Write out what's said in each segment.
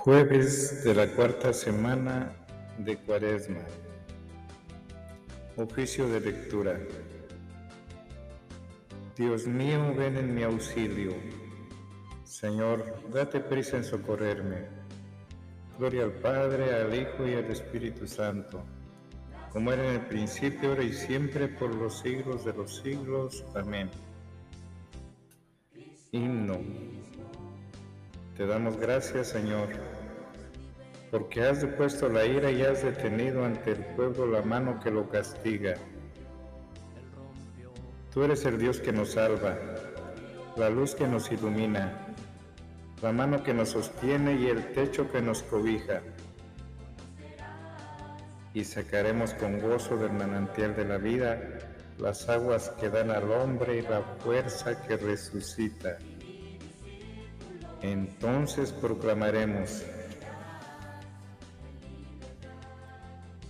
Jueves de la cuarta semana de Cuaresma. Oficio de lectura. Dios mío, ven en mi auxilio. Señor, date prisa en socorrerme. Gloria al Padre, al Hijo y al Espíritu Santo, como era en el principio, ahora y siempre, por los siglos de los siglos. Amén. Himno. Te damos gracias, Señor, porque has depuesto la ira y has detenido ante el pueblo la mano que lo castiga. Tú eres el Dios que nos salva, la luz que nos ilumina, la mano que nos sostiene y el techo que nos cobija. Y sacaremos con gozo del manantial de la vida las aguas que dan al hombre y la fuerza que resucita. Entonces proclamaremos,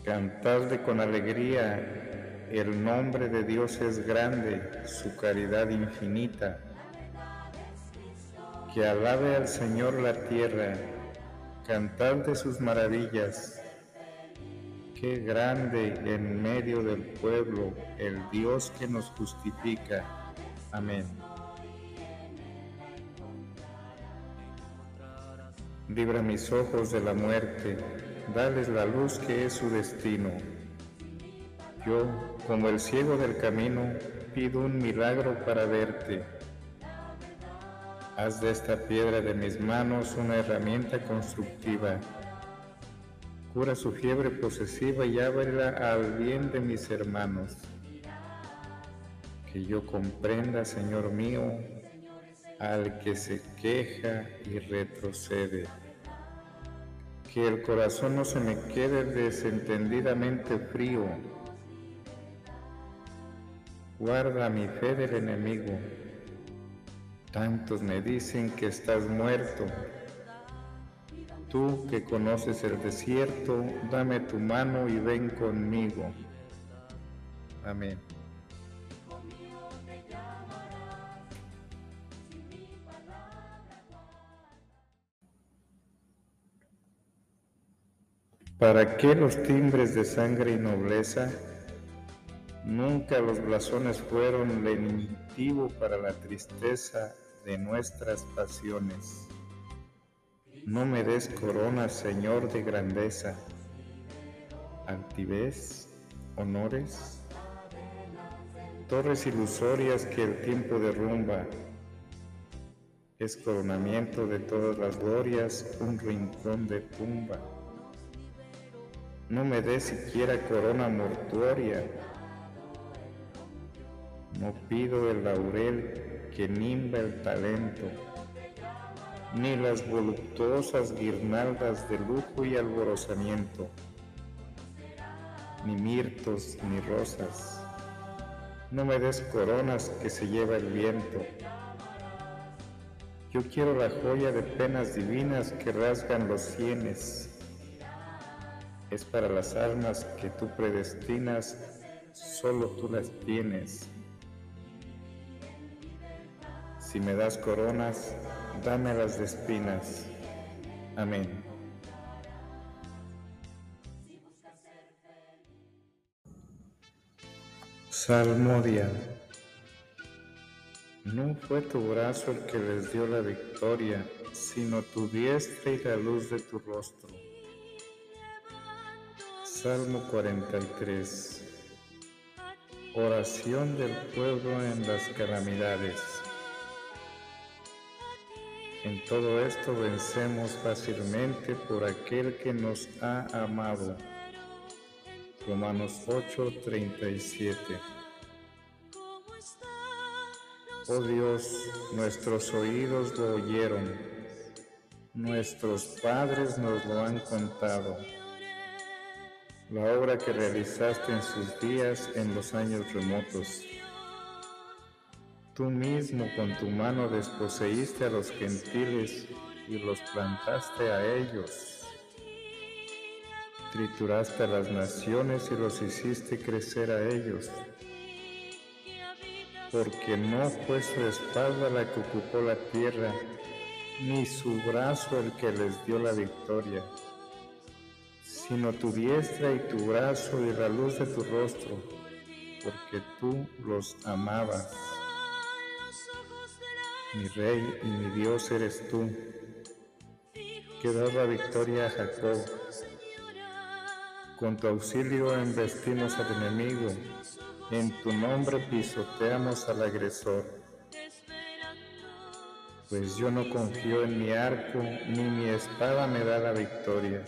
cantadle con alegría, el nombre de Dios es grande, su caridad infinita. Que alabe al Señor la tierra, cantad de sus maravillas. Qué grande en medio del pueblo el Dios que nos justifica. Amén. Libra mis ojos de la muerte, dales la luz que es su destino. Yo, como el ciego del camino, pido un milagro para verte. Haz de esta piedra de mis manos una herramienta constructiva. Cura su fiebre posesiva y ábrela al bien de mis hermanos. Que yo comprenda, Señor mío, al que se queja y retrocede. Que el corazón no se me quede desentendidamente frío. Guarda mi fe del enemigo. Tantos me dicen que estás muerto. Tú que conoces el desierto, dame tu mano y ven conmigo. Amén. ¿Para qué los timbres de sangre y nobleza? Nunca los blasones fueron lenitivo para la tristeza de nuestras pasiones. No me des corona, Señor de grandeza, altivez, honores, torres ilusorias que el tiempo derrumba, es coronamiento de todas las glorias, un rincón de tumba no me des siquiera corona mortuoria. No pido el laurel que nimba el talento, ni las voluptuosas guirnaldas de lujo y alborozamiento, ni mirtos ni rosas. No me des coronas que se lleva el viento. Yo quiero la joya de penas divinas que rasgan los sienes es para las almas que tú predestinas, solo tú las tienes. Si me das coronas, dámelas de espinas. Amén. Salmodia. No fue tu brazo el que les dio la victoria, sino tu diestra y la luz de tu rostro. Salmo 43. Oración del pueblo en las calamidades. En todo esto vencemos fácilmente por aquel que nos ha amado. Romanos 8:37. Oh Dios, nuestros oídos lo oyeron, nuestros padres nos lo han contado la obra que realizaste en sus días en los años remotos. Tú mismo con tu mano desposeíste a los gentiles y los plantaste a ellos. Trituraste a las naciones y los hiciste crecer a ellos. Porque no fue su espalda la que ocupó la tierra, ni su brazo el que les dio la victoria, sino tu diestra y tu brazo y la luz de tu rostro, porque tú los amabas. Mi rey y mi Dios eres tú, que das la victoria a Jacob. Con tu auxilio embestimos al enemigo, en tu nombre pisoteamos al agresor. Pues yo no confío en mi arco, ni mi espada me da la victoria.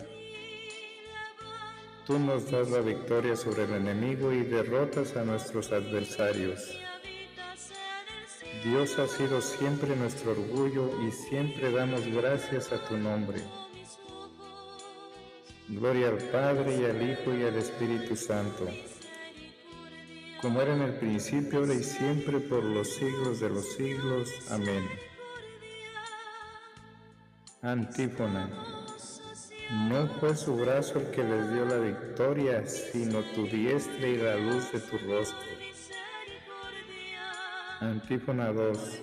Tú nos das la victoria sobre el enemigo y derrotas a nuestros adversarios. Dios ha sido siempre nuestro orgullo y siempre damos gracias a tu nombre. Gloria al Padre y al Hijo y al Espíritu Santo, como era en el principio, ahora y siempre, por los siglos de los siglos. Amén. Antífona. No fue su brazo el que les dio la victoria, sino tu diestra y la luz de tu rostro. Antífona 2.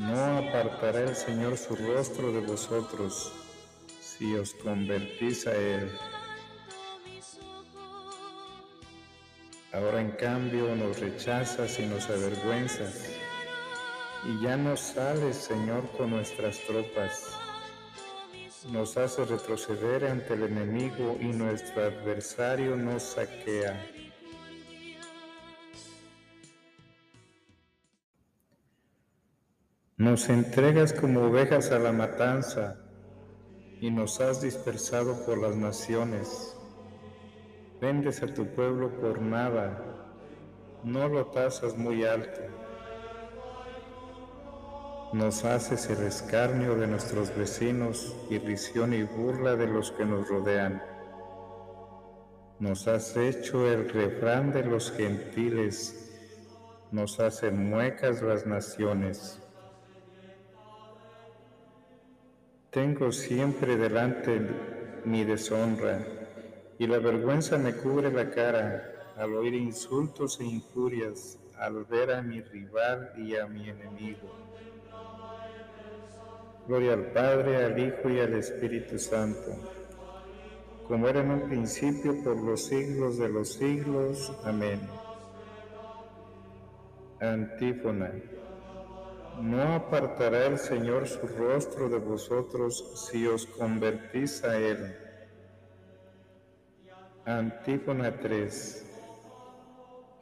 No apartará el Señor su rostro de vosotros si os convertís a Él. Ahora en cambio nos rechazas y nos avergüenzas, y ya no sales, Señor, con nuestras tropas. Nos hace retroceder ante el enemigo y nuestro adversario nos saquea. Nos entregas como ovejas a la matanza y nos has dispersado por las naciones. Vendes a tu pueblo por nada, no lo tasas muy alto. Nos haces el escarnio de nuestros vecinos, irrisión y burla de los que nos rodean. Nos has hecho el refrán de los gentiles, nos hacen muecas las naciones. Tengo siempre delante mi deshonra y la vergüenza me cubre la cara al oír insultos e injurias, al ver a mi rival y a mi enemigo. Gloria al Padre, al Hijo y al Espíritu Santo, como era en un principio por los siglos de los siglos. Amén. Antífona. No apartará el Señor su rostro de vosotros si os convertís a Él. Antífona 3.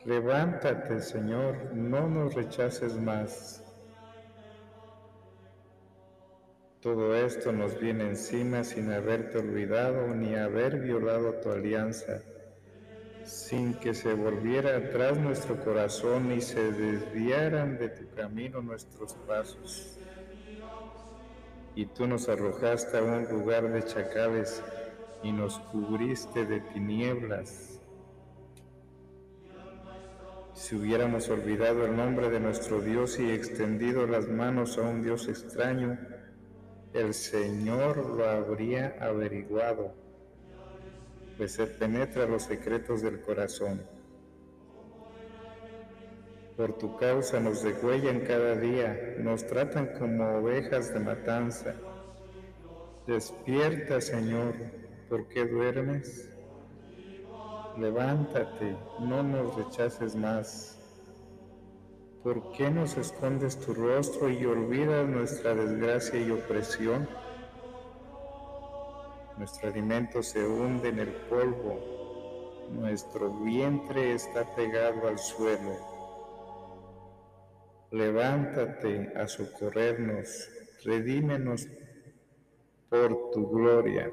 Levántate, Señor, no nos rechaces más. Todo esto nos viene encima sin haberte olvidado ni haber violado tu alianza sin que se volviera atrás nuestro corazón y se desviaran de tu camino nuestros pasos. Y tú nos arrojaste a un lugar de chacales y nos cubriste de tinieblas. Si hubiéramos olvidado el nombre de nuestro Dios y extendido las manos a un Dios extraño, el Señor lo habría averiguado pues Él penetra los secretos del corazón. Por tu causa nos degüellan cada día, nos tratan como ovejas de matanza. Despierta, Señor, ¿por qué duermes? Levántate, no nos rechaces más. ¿Por qué nos escondes tu rostro y olvidas nuestra desgracia y opresión? Nuestro alimento se hunde en el polvo, nuestro vientre está pegado al suelo. Levántate a socorrernos, redímenos por tu gloria.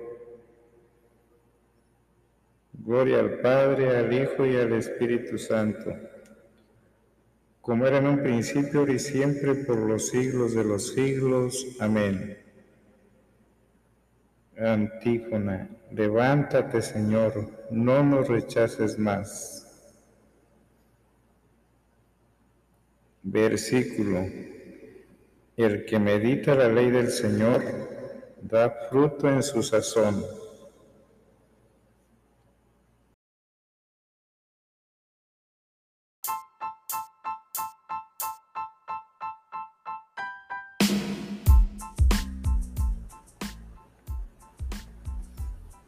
Gloria al Padre, al Hijo y al Espíritu Santo, como era en un principio y siempre por los siglos de los siglos. Amén. Antífona, levántate Señor, no nos rechaces más. Versículo, el que medita la ley del Señor da fruto en su sazón.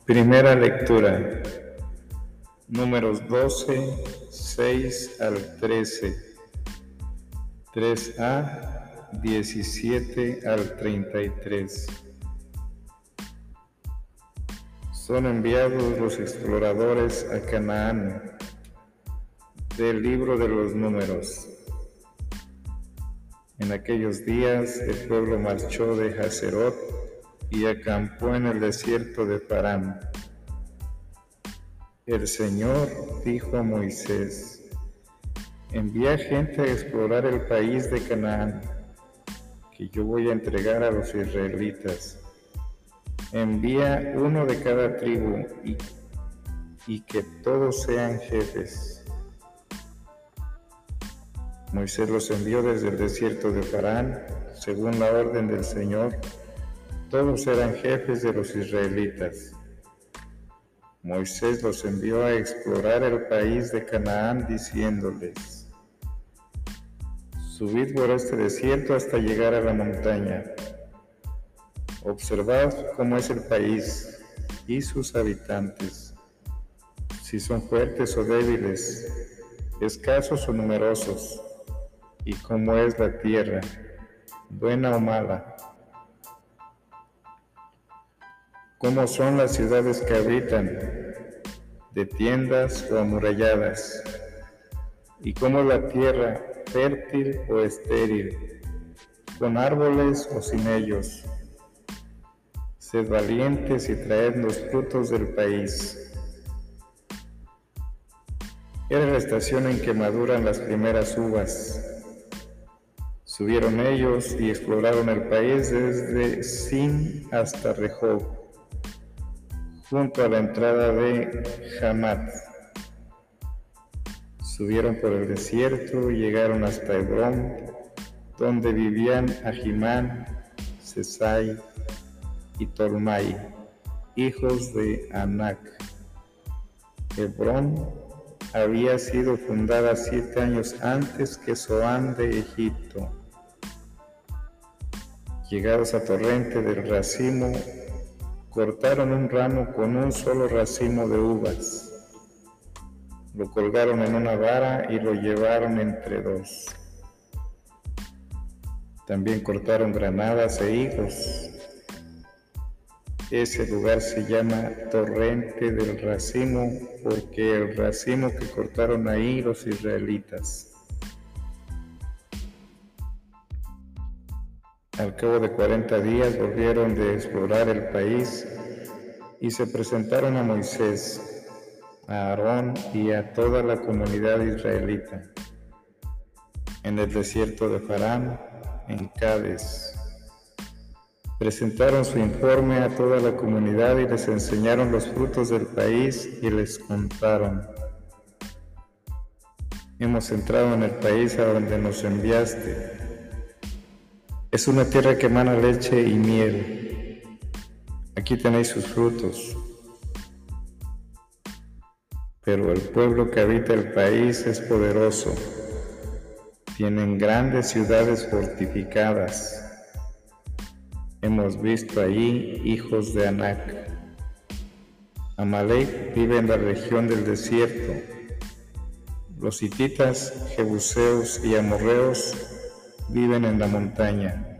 Primera lectura. Números 12, 6 al 13. 3a, 17 al 33. Son enviados los exploradores a Canaán del libro de los números. En aquellos días el pueblo marchó de Hazerot y acampó en el desierto de Parán. El Señor dijo a Moisés, envía gente a explorar el país de Canaán, que yo voy a entregar a los israelitas. Envía uno de cada tribu y, que todos sean jefes. Moisés los envió desde el desierto de Parán, según la orden del Señor, todos eran jefes de los israelitas. Moisés los envió a explorar el país de Canaán diciéndoles, Subid por este desierto hasta llegar a la montaña. Observad cómo es el país y sus habitantes, si son fuertes o débiles, escasos o numerosos, y cómo es la tierra, buena o mala cómo son las ciudades que habitan, de tiendas o amuralladas, y cómo la tierra, fértil o estéril, con árboles o sin ellos. Sed valientes y traed los frutos del país. Era la estación en que maduran las primeras uvas. Subieron ellos y exploraron el país desde Sin hasta Rehob junto a la entrada de Hamat. Subieron por el desierto y llegaron hasta Hebrón, donde vivían Ahimán, Sesai y Tolmai, hijos de Anac. Hebrón había sido fundada siete años antes que Zoán de Egipto. Llegados a torrente del racimo, cortaron un ramo con un solo racimo de uvas, lo colgaron en una vara y lo llevaron entre dos. También cortaron granadas e higos. Ese lugar se llama Torrente del Racimo porque el racimo que cortaron ahí los israelitas. Al cabo de cuarenta días volvieron de explorar el país y se presentaron a Moisés, a Aarón y a toda la comunidad israelita en el desierto de Farán, en Cádiz. Presentaron su informe a toda la comunidad y les enseñaron los frutos del país y les contaron. Hemos entrado en el país a donde nos enviaste es una tierra que emana leche y miel. Aquí tenéis sus frutos. Pero el pueblo que habita el país es poderoso. Tienen grandes ciudades fortificadas. Hemos visto allí hijos de Anac. Amalek vive en la región del desierto. Los hititas, jebuseos y amorreos viven en la montaña.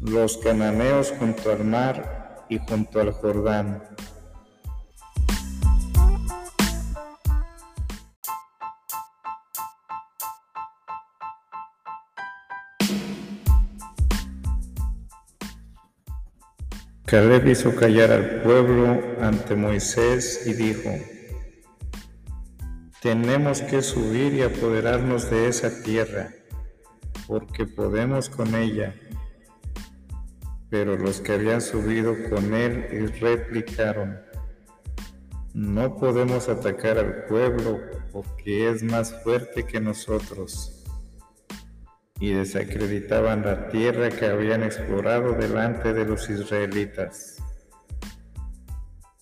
Los cananeos junto al mar y junto al Jordán. Caleb hizo callar al pueblo ante Moisés y dijo, tenemos que subir y apoderarnos de esa tierra porque podemos con ella. Pero los que habían subido con él replicaron, no podemos atacar al pueblo porque es más fuerte que nosotros. Y desacreditaban la tierra que habían explorado delante de los israelitas.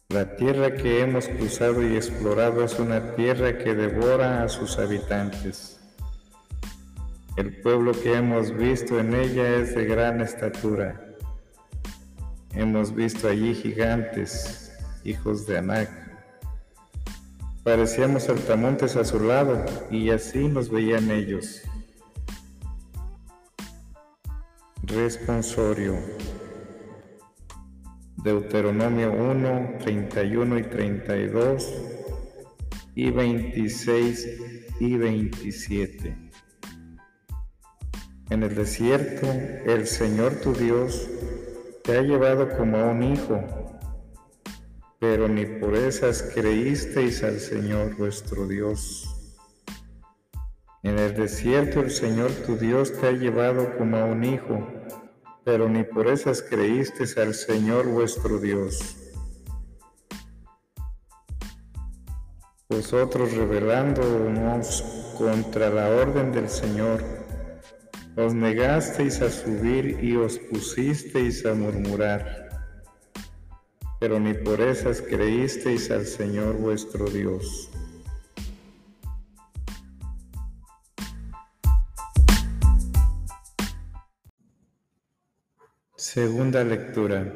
La tierra que hemos cruzado y explorado es una tierra que devora a sus habitantes. El pueblo que hemos visto en ella es de gran estatura. Hemos visto allí gigantes, hijos de Anac. Parecíamos saltamontes a su lado y así nos veían ellos. Responsorio. Deuteronomio 1, 31 y 32 y 26 y 27. En el desierto el Señor tu Dios te ha llevado como a un hijo, pero ni por esas creísteis al Señor vuestro Dios. En el desierto el Señor tu Dios te ha llevado como a un hijo, pero ni por esas creísteis al Señor vuestro Dios. Vosotros rebelándonos contra la orden del Señor, os negasteis a subir y os pusisteis a murmurar, pero ni por esas creísteis al Señor vuestro Dios. Segunda lectura.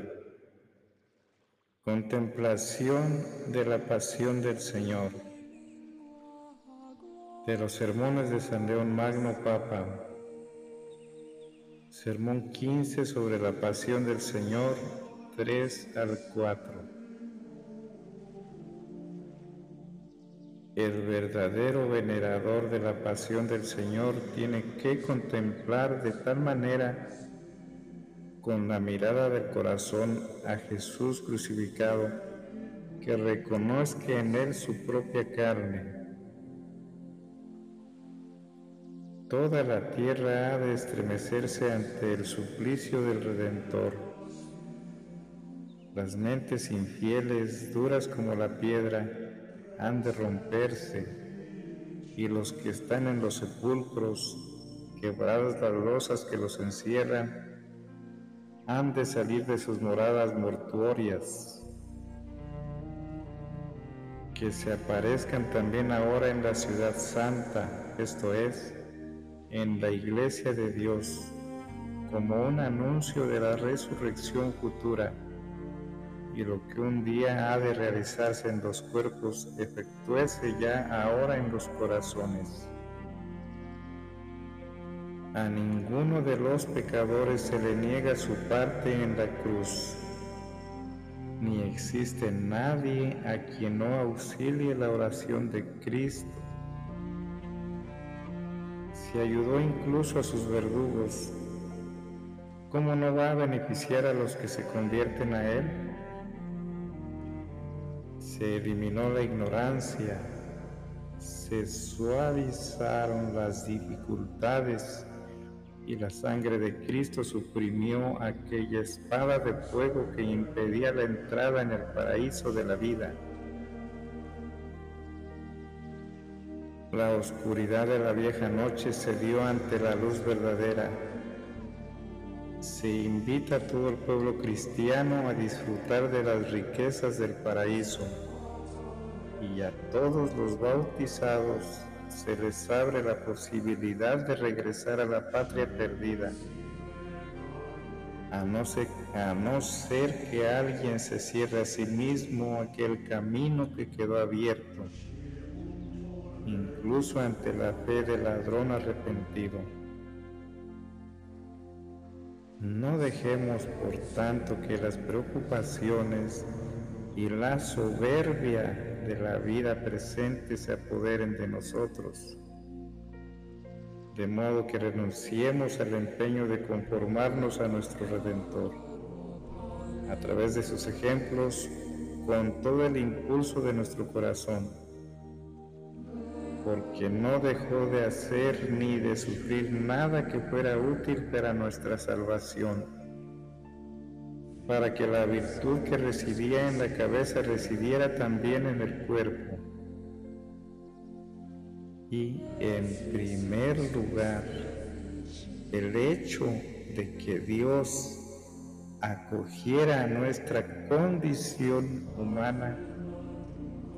Contemplación de la pasión del Señor. De los sermones de San León Magno Papa Sermón 15 sobre la pasión del Señor, 3 al 4. El verdadero venerador de la pasión del Señor tiene que contemplar de tal manera con la mirada del corazón a Jesús crucificado que reconozca en él su propia carne Toda la tierra ha de estremecerse ante el suplicio del Redentor. Las mentes infieles, duras como la piedra, han de romperse, y los que están en los sepulcros, quebradas las losas que los encierran, han de salir de sus moradas mortuorias. Que se aparezcan también ahora en la ciudad santa, esto es, en la iglesia de Dios como un anuncio de la resurrección futura y lo que un día ha de realizarse en los cuerpos efectúese ya ahora en los corazones. A ninguno de los pecadores se le niega su parte en la cruz, ni existe nadie a quien no auxilie la oración de Cristo y ayudó incluso a sus verdugos, ¿cómo no va a beneficiar a los que se convierten a Él? Se eliminó la ignorancia, se suavizaron las dificultades y la sangre de Cristo suprimió aquella espada de fuego que impedía la entrada en el paraíso de la vida. La oscuridad de la vieja noche se dio ante la luz verdadera. Se invita a todo el pueblo cristiano a disfrutar de las riquezas del paraíso. Y a todos los bautizados se les abre la posibilidad de regresar a la patria perdida, a no, ser, a no ser que alguien se cierre a sí mismo aquel camino que quedó abierto incluso ante la fe del ladrón arrepentido. No dejemos, por tanto, que las preocupaciones y la soberbia de la vida presente se apoderen de nosotros, de modo que renunciemos al empeño de conformarnos a nuestro Redentor. A través de sus ejemplos, con todo el impulso de nuestro corazón, porque no dejó de hacer ni de sufrir nada que fuera útil para nuestra salvación, para que la virtud que residía en la cabeza residiera también en el cuerpo. Y en primer lugar, el hecho de que Dios acogiera nuestra condición humana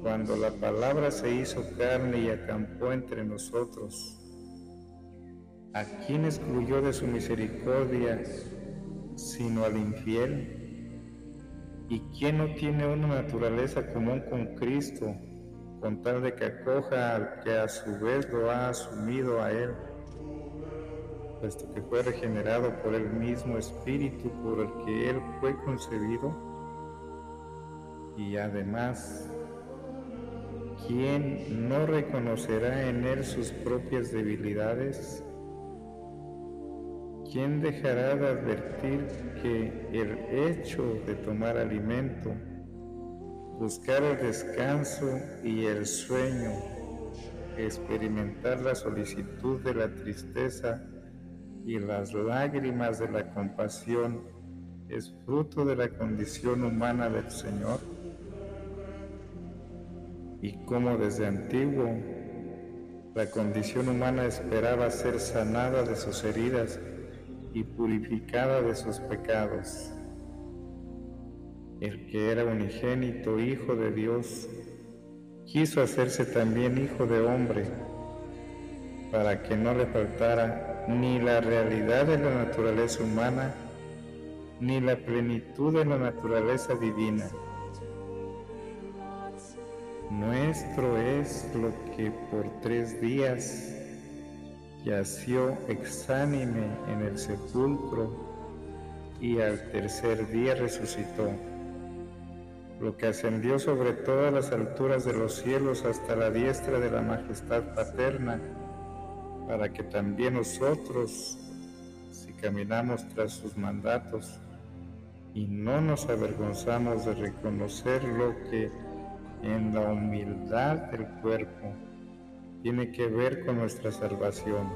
cuando la palabra se hizo carne y acampó entre nosotros, ¿a quién excluyó de su misericordia sino al infiel? ¿Y quién no tiene una naturaleza común con Cristo, con tal de que acoja al que a su vez lo ha asumido a Él, puesto que fue regenerado por el mismo Espíritu por el que Él fue concebido? Y además, ¿quién no reconocerá en Él sus propias debilidades? ¿Quién dejará de advertir que el hecho de tomar alimento, buscar el descanso y el sueño, experimentar la solicitud de la tristeza y las lágrimas de la compasión es fruto de la condición humana del Señor? Y como desde antiguo la condición humana esperaba ser sanada de sus heridas, y purificada de sus pecados. El que era unigénito Hijo de Dios, quiso hacerse también Hijo de hombre, para que no le faltara ni la realidad de la naturaleza humana, ni la plenitud de la naturaleza divina. Nuestro es lo que por tres días yació exánime en el sepulcro y al tercer día resucitó, lo que ascendió sobre todas las alturas de los cielos hasta la diestra de la majestad paterna, para que también nosotros, si caminamos tras sus mandatos y no nos avergonzamos de reconocer lo que en la humildad del cuerpo tiene que ver con nuestra salvación.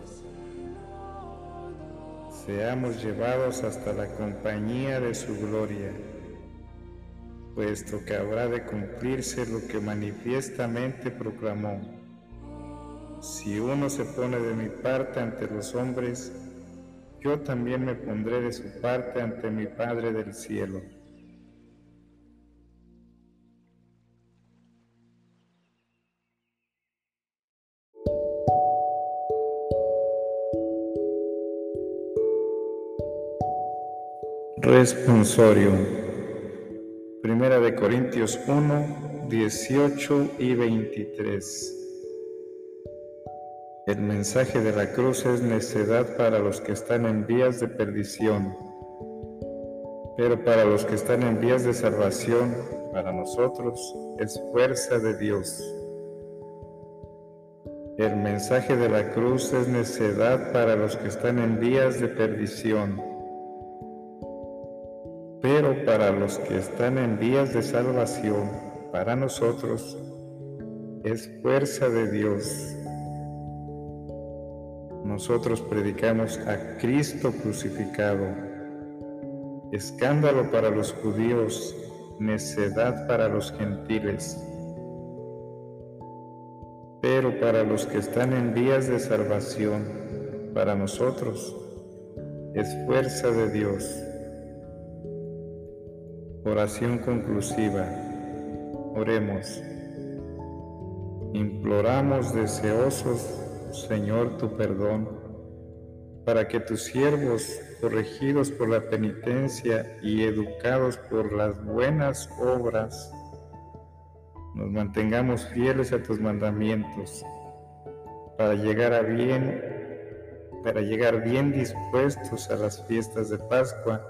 Seamos llevados hasta la compañía de su gloria, puesto que habrá de cumplirse lo que manifiestamente proclamó. Si uno se pone de mi parte ante los hombres, yo también me pondré de su parte ante mi Padre del cielo. Responsorio. Primera de Corintios 1, 18 y 23. El mensaje de la cruz es necedad para los que están en vías de perdición, pero para los que están en vías de salvación, para nosotros, es fuerza de Dios. El mensaje de la cruz es necedad para los que están en vías de perdición pero para los que están en vías de salvación, para nosotros, es fuerza de Dios. Nosotros predicamos a Cristo crucificado, escándalo para los judíos, necedad para los gentiles. Pero para los que están en vías de salvación, para nosotros, es fuerza de Dios. Oración conclusiva. Oremos. Imploramos deseosos, Señor, tu perdón, para que tus siervos, corregidos por la penitencia y educados por las buenas obras, nos mantengamos fieles a tus mandamientos, para llegar a bien, para llegar bien dispuestos a las fiestas de Pascua